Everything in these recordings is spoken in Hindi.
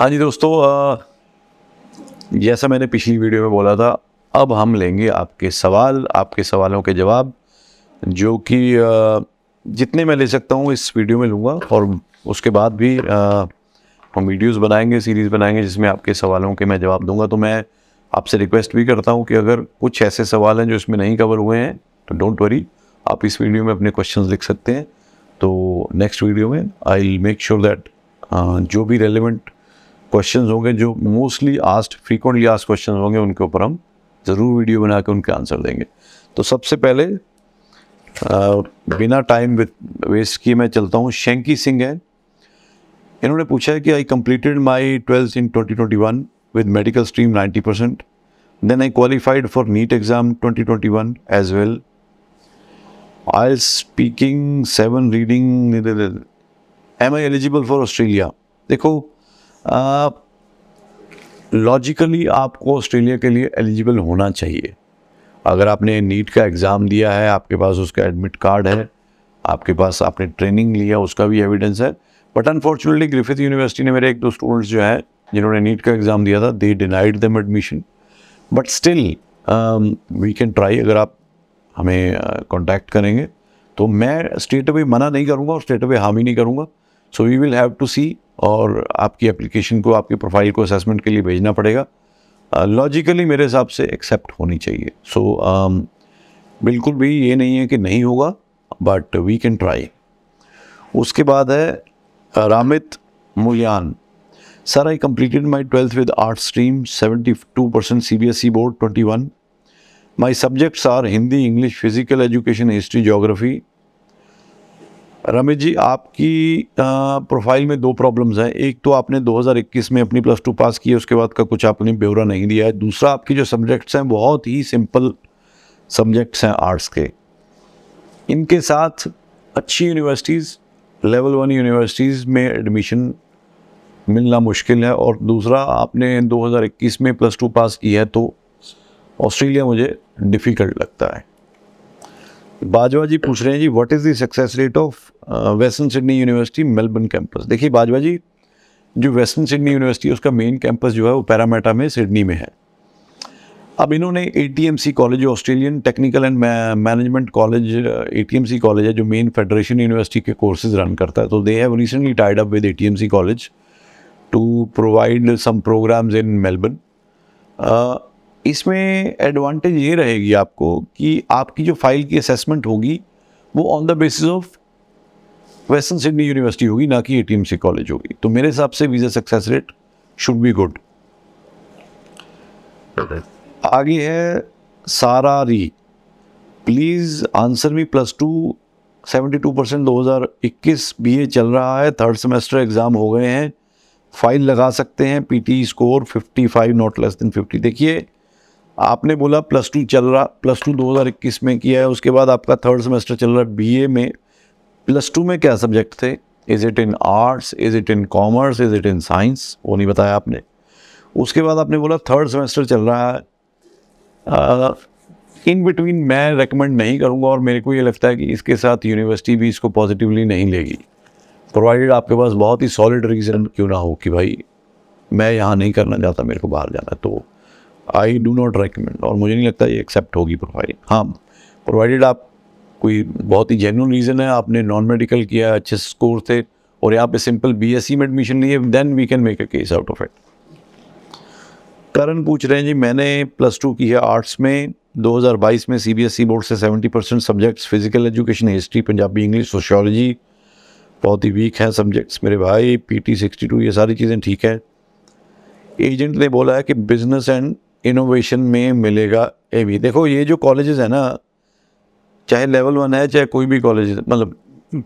हाँ जी दोस्तों जैसा मैंने पिछली वीडियो में बोला था, अब हम लेंगे आपके सवाल, आपके सवालों के जवाब, जो कि जितने मैं ले सकता हूँ इस वीडियो में लूँगा और उसके बाद भी हम वीडियोस बनाएँगे, सीरीज़ बनाएँगे, जिसमें आपके सवालों के मैं जवाब दूँगा। तो मैं आपसे रिक्वेस्ट भी करता हूँ कि अगर कुछ ऐसे सवाल हैं जो इसमें नहीं कवर हुए हैं तो डोंट वरी आप इस वीडियो में अपने क्वेश्चंस लिख सकते हैं। तो नेक्स्ट वीडियो में आई मेक श्योर दैट जो भी रेलिवेंट क्वेश्चंस होंगे जो mostly asked frequently asked question होंगे उनके ऊपर हम ज़रूर वीडियो बना के उनके आंसर देंगे। तो सबसे पहले अ, बिना टाइम वेस्ट किए मैं चलता हूँ। शेंकी सिंह है। इन्होंने पूछा है कि I completed my twelfth in 2021 with medical stream 90 percent then I qualified for NEET exam 2021 as well I speaking seven reading am I eligible for Australia देखो लॉजिकली आपको ऑस्ट्रेलिया के लिए एलिजिबल होना चाहिए। अगर आपने नीट का एग्ज़ाम दिया है, आपके पास उसका एडमिट कार्ड है, आपके पास आपने ट्रेनिंग लिया, उसका भी एविडेंस है। बट अनफॉर्चुनेटली ग्रिफिथ यूनिवर्सिटी ने मेरे एक दो स्टूडेंट्स जो है, जिन्होंने नीट का एग्ज़ाम दिया था they denied them admission but still we can try अगर आप हमें कांटेक्ट करेंगे तो मैं स्टेट अवे मना नहीं करूँगा और स्टेट अवे हामी नहीं करूँगा। So we will have to see और आपकी एप्लीकेशन को आपकी प्रोफ़ाइल को असेसमेंट के लिए भेजना पड़ेगा। लॉजिकली uh, मेरे हिसाब से एक्सेप्ट होनी चाहिए। सो so, um, बिल्कुल भी ये नहीं है कि नहीं होगा बट वी कैन ट्राई उसके बाद है रामित मुलियान सर आई completed my 12th with art stream 72% CBSE board 21 my subjects are Hindi English physical education history geography Ramesh ji, आपकी प्रोफ़ाइल में दो प्रॉब्लम्स हैं। एक तो आपने 2021 में अपनी प्लस टू पास की है उसके बाद का कुछ आपने ब्यौरा नहीं दिया है। दूसरा, आपकी जो सब्जेक्ट्स हैं, बहुत ही सिंपल सब्जेक्ट्स हैं आर्ट्स के। इनके साथ अच्छी यूनिवर्सिटीज़ लेवल वन यूनिवर्सिटीज़ में एडमिशन मिलना मुश्किल है। और दूसरा, आपने 2021 में प्लस टू पास की है तो ऑस्ट्रेलिया मुझे डिफ़िकल्ट लगता है। बाजवा जी पूछ रहे हैं जी what is the success rate of Western Sydney University Melbourne campus देखिए बाजवा जी, जो वेस्टर्न सिडनी यूनिवर्सिटी उसका मेन कैंपस जो है, वो पैरामेटा में सिडनी में है। अब इन्होंने ATMC college Australian Technical and Management College a college है, जो मेन फेडरेशन यूनिवर्सिटी के कोर्सेज रन करता है। तो they have recently tied up with ATMC college to provide some programs in Melbourne इसमें एडवांटेज ये रहेगी आपको कि आपकी जो फ़ाइल की असेसमेंट होगी वो on the basis of Western Sydney University होगी ना कि ए कॉलेज होगी। तो मेरे हिसाब से visa success rate should be good आगे है सारा री please answer me plus two seventy two percent दो हज़ार इक्कीस बी ए चल रहा है। थर्ड सेमेस्टर एग्ज़ाम हो गए हैं। फ़ाइल लगा सकते हैं। PT score fifty five not less than fifty देखिए आपने बोला प्लस टू चल रहा, प्लस टू दो हज़ार इक्कीस में किया है, उसके बाद आपका थर्ड सेमेस्टर चल रहा है ए में। प्लस टू में क्या सब्जेक्ट थे? Is it in arts is it in commerce is it in science वो नहीं बताया आपने। उसके बाद आपने बोला थर्ड सेमेस्टर चल रहा है। इन बिटवीन मैं रेकमेंड नहीं करूँगा और मेरे को ये लगता है कि इसके साथ यूनिवर्सिटी भी इसको पॉजिटिवली नहीं लेगी। प्रोवाइडेड आपके पास बहुत ही सॉलिड रीज़न क्यों ना हो कि भाई मैं यहाँ नहीं करना चाहता, मेरे को बाहर जाना तो आई डू नॉट रिकमेंड और मुझे नहीं लगता ये एक्सेप्ट होगी प्रोफ़ाइल हाँ प्रोवाइडेड आप कोई बहुत ही जेन्यून रीज़न है, आपने नॉन मेडिकल किया, अच्छे स्कोर थे, और यहाँ पे सिंपल बीएससी में एडमिशन लिए then we can make a case out of it Karan पूछ रहे हैं जी, मैंने प्लस टू की है आर्ट्स में 2022 में सीबीएसई बोर्ड से 70 percent subjects physical education history Punjabi English sociology बहुत ही वीक हैं सब्जेक्ट्स मेरे भाई पीटी 62 ये सारी चीज़ें ठीक है। एजेंट ने बोला है कि बिज़नेस एंड इनोवेशन में मिलेगा ए भी। देखो, ये जो कॉलेजेस है ना, चाहे लेवल वन है, चाहे कोई भी कॉलेज मतलब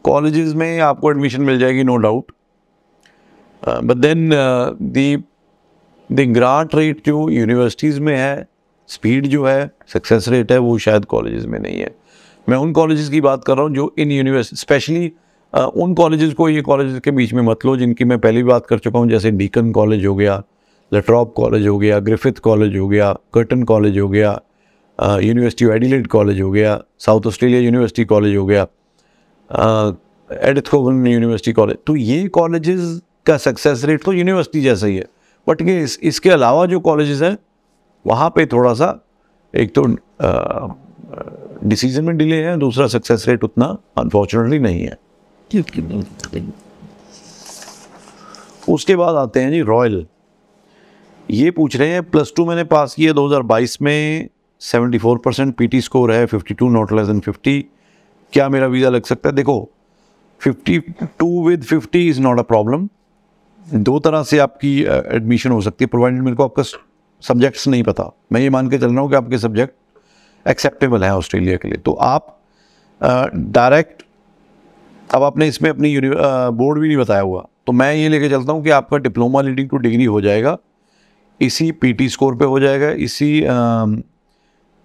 कॉलेजेस में आपको एडमिशन मिल जाएगी no doubt but then the the grant rate जो यूनिवर्सिटीज़ में है स्पीड जो है सक्सेस रेट है, वो शायद कॉलेजेस में नहीं है। मैं उन कॉलेजेस की बात कर रहा हूँ जो इन यूनिवर्सिटी स्पेशली उन कॉलेजेस को, ये कॉलेजेस के बीच में मत लो, जिनकी मैं पहले बात कर चुका हूँ, जैसे डीकन कॉलेज हो गया लट्रॉप कॉलेज हो गया ग्रिफिथ कॉलेज हो गया कर्टन कॉलेज हो गया यूनिवर्सिटी ऑफ़ एडिलेड कॉलेज हो गया साउथ ऑस्ट्रेलिया यूनिवर्सिटी कॉलेज हो गया एडिथकोवन यूनिवर्सिटी कॉलेज तो ये कॉलेजेस का सक्सेस रेट तो यूनिवर्सिटी जैसा ही है। बट ये इस, इसके अलावा जो कॉलेजेस हैं वहाँ पे थोड़ा सा एक तो डिसीज़न में डिले है दूसरा सक्सेस रेट उतना अनफॉर्चुनेटली नहीं है। उसके बाद आते हैं जी रॉयल ये पूछ रहे हैं प्लस टू मैंने पास किया 2022 में 74 परसेंट पी स्कोर है 52 नॉट लेस देन 50 क्या मेरा वीज़ा लग सकता है? देखो 52 with 50 is not a problem दो तरह से आपकी एडमिशन हो सकती है प्रोवाइडेड मेरे को आपका सब्जेक्ट्स नहीं पता। मैं ये मान के चल रहा हूँ कि आपके सब्जेक्ट एक्सेप्टेबल हैं ऑस्ट्रेलिया के लिए। तो आप डायरेक्ट अब आपने इसमें अपनी बोर्ड भी नहीं बताया हुआ। तो मैं ये लेके चलता हूँ कि आपका डिप्लोमा लीडिंग टू डिग्री हो जाएगा। इसी पीटी स्कोर पे हो जाएगा, इसी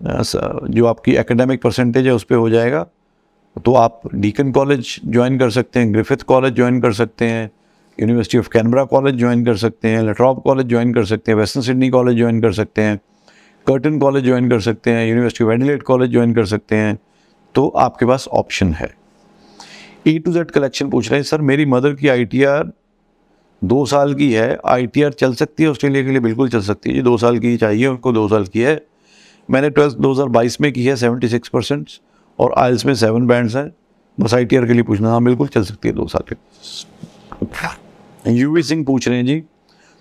जो आपकी एकेडमिक परसेंटेज है उस पर हो जाएगा। तो आप डीकन कॉलेज ज्वाइन कर सकते हैं ग्रिफिथ कॉलेज ज्वाइन कर सकते हैं University of Canberra college join कर सकते हैं लेट्रॉप कॉलेज ज्वाइन कर सकते हैं वेस्टर्न सिडनी कॉलेज ज्वाइन कर सकते हैं कर्टन कॉलेज ज्वाइन कर सकते हैं University of Adelaide college join कर सकते हैं। तो आपके पास ऑप्शन है। ई टू जेड कलेक्शन पूछ रहे हैं, सर, मेरी मदर की आईटीआर दो साल की है आई चल सकती है ऑस्ट्रेलिया के लिए? बिल्कुल चल सकती है जी। दो साल की चाहिए उनको दो साल की है। मैंने ट्वेल्थ 2022 में की है 76 परसेंट और आयल्स में सेवन बैंड्स हैं। बस आई के लिए पूछना हाँ। बिल्कुल चल सकती है दो साल के। यू सिंह पूछ रहे हैं जी।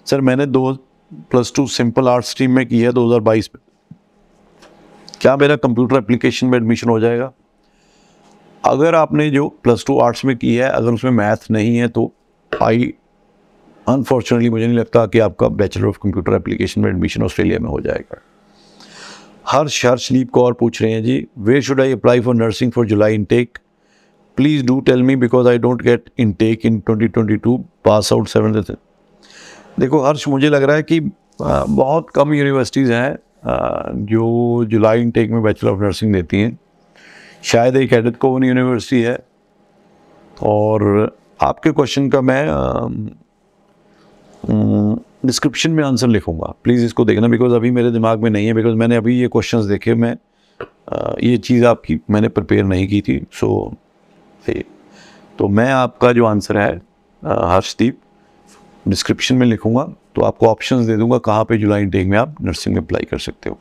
सर मैंने दो plus two simple art stream में की है 2022 में। क्या मेरा कंप्यूटर एप्लीकेशन में एडमिशन हो जाएगा? अगर आपने जो प्लस टू आर्ट्स में की है अगर उसमें मैथ नहीं है तो आई अनफॉर्चुनेटली मुझे नहीं लगता कि आपका बैचलर ऑफ़ कंप्यूटर एप्लीकेशन में एडमिशन ऑस्ट्रेलिया में हो जाएगा। हर्ष हर्षदीप कौर पूछ रहे हैं जी वे should I apply for nursing for July intake please do tell me because I don't get intake in 2022 pass out seven देखो, हर्ष, मुझे लग रहा है कि बहुत कम यूनिवर्सिटीज़ हैं जो जुलाई इनटेक में बैचलर ऑफ़ नर्सिंग देती हैं। शायद एक एडिट कोवन यूनिवर्सिटी है। और आपके क्वेश्चन का मैं डिस्क्रिप्शन में आंसर लिखूँगा। प्लीज़ इसको देखना बिकॉज़ अभी मेरे दिमाग में नहीं है बिकॉज़ मैंने अभी ये क्वेश्चंस देखे मैं आ, ये चीज़ आपकी मैंने प्रिपेयर नहीं की थी सो। so, तो मैं आपका जो आंसर है हर्षदीप डिस्क्रिप्शन में लिखूँगा तो आपको ऑप्शंस दे दूँगा कहाँ पे जुलाई इंटेक में आप नर्सिंग में अप्लाई कर सकते हो।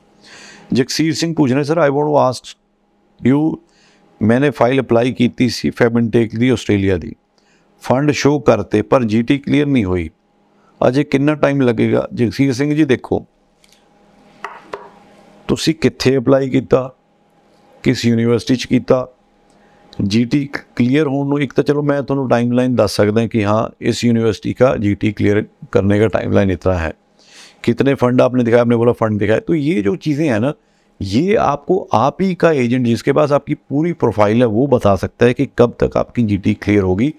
जगसीर सिंह पूछ रहे sir I want ask you मैंने फ़ाइल अप्लाई की थी सी फैब इंटेक दी ऑस्ट्रेलिया दी। फंड शो करते पर जीटी क्लियर नहीं हुई। ਅਜੇ ਕਿੰਨਾ ਟਾਈਮ ਲੱਗੇਗਾ ਜਗਸੀਰ ਸਿੰਘ ਜੀ ਦੇਖੋ ਤੁਸੀਂ ਕਿੱਥੇ ਅਪਲਾਈ ਕੀਤਾ ਕਿਸ ਯੂਨੀਵਰਸਿਟੀ 'ਚ ਕੀਤਾ ਜੀਟੀ ਕਲੀਅਰ ਹੋਣ ਨੂੰ ਇੱਕ ਤਾਂ ਚਲੋ ਮੈਂ ਤੁਹਾਨੂੰ टाइमलाइन ਦੱਸ ਸਕਦਾ कि हाँ इस यूनिवर्सिटी का जीटी क्लियर करने का टाइमलाइन इतना है कितने फंड आपने दिखाया आपने बोला फंड दिखाया तो ये जो चीज़ें हैं ना ये आपको आप ही का एजेंट जिसके पास आपकी पूरी प्रोफाइल है वो बता सकता है कि कब तक आपकी जीटी क्लियर होगी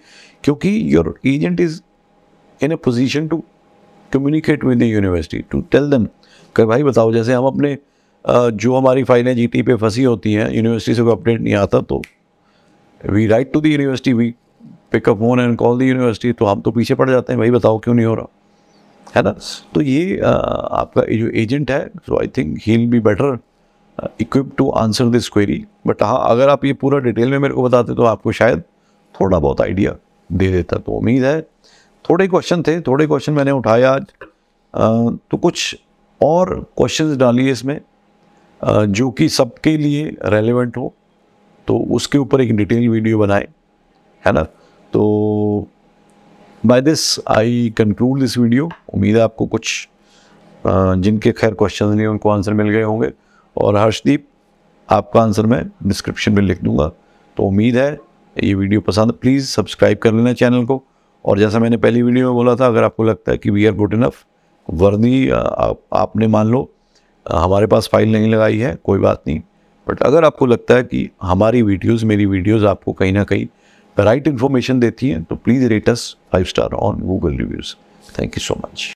क्योंकि your agent is in a position to communicate with the university to tell them कि भाई बताओ जैसे हम अपने जो हमारी फाइलें जी टी पे फंसी होती हैं यूनिवर्सिटी से कोई अपडेट नहीं आता तो we write to the university we pick up phone and call the university तो हम तो पीछे पड़ जाते हैं भाई बताओ क्यों नहीं हो रहा है ना तो ये आ, आपका जो एजेंट है so I think he will be better equip to answer this query but हाँ अगर आप ये पूरा डिटेल में मेरे को बताते तो आपको शायद थोड़ा बहुत आइडिया दे देता तो उम्मीद है थोड़े क्वेश्चन थे, थोड़े क्वेश्चन मैंने उठाए आज। तो कुछ और क्वेश्चंस डालिए इसमें जो कि सबके लिए रेलेवेंट हो। तो उसके ऊपर एक डिटेल वीडियो बनाए, है ना? तो by this I conclude this video उम्मीद है आपको कुछ जिनके खैर क्वेश्चन नहीं, उनको आंसर मिल गए होंगे। और हर्षदीप, आपका आंसर मैं डिस्क्रिप्शन में लिख दूँगा। तो उम्मीद है ये वीडियो पसंद प्लीज़ सब्सक्राइब कर लेना चैनल को। और जैसा मैंने पहली वीडियो में बोला था अगर आपको लगता है कि वी आर गुड इनफ वर्दी आप, आपने मान लो हमारे पास फ़ाइल नहीं लगाई है कोई बात नहीं। बट अगर आपको लगता है कि हमारी वीडियोस मेरी वीडियोस आपको कहीं ना कहीं राइट इन्फॉर्मेशन देती हैं तो please rate us five star on Google reviews thank you so much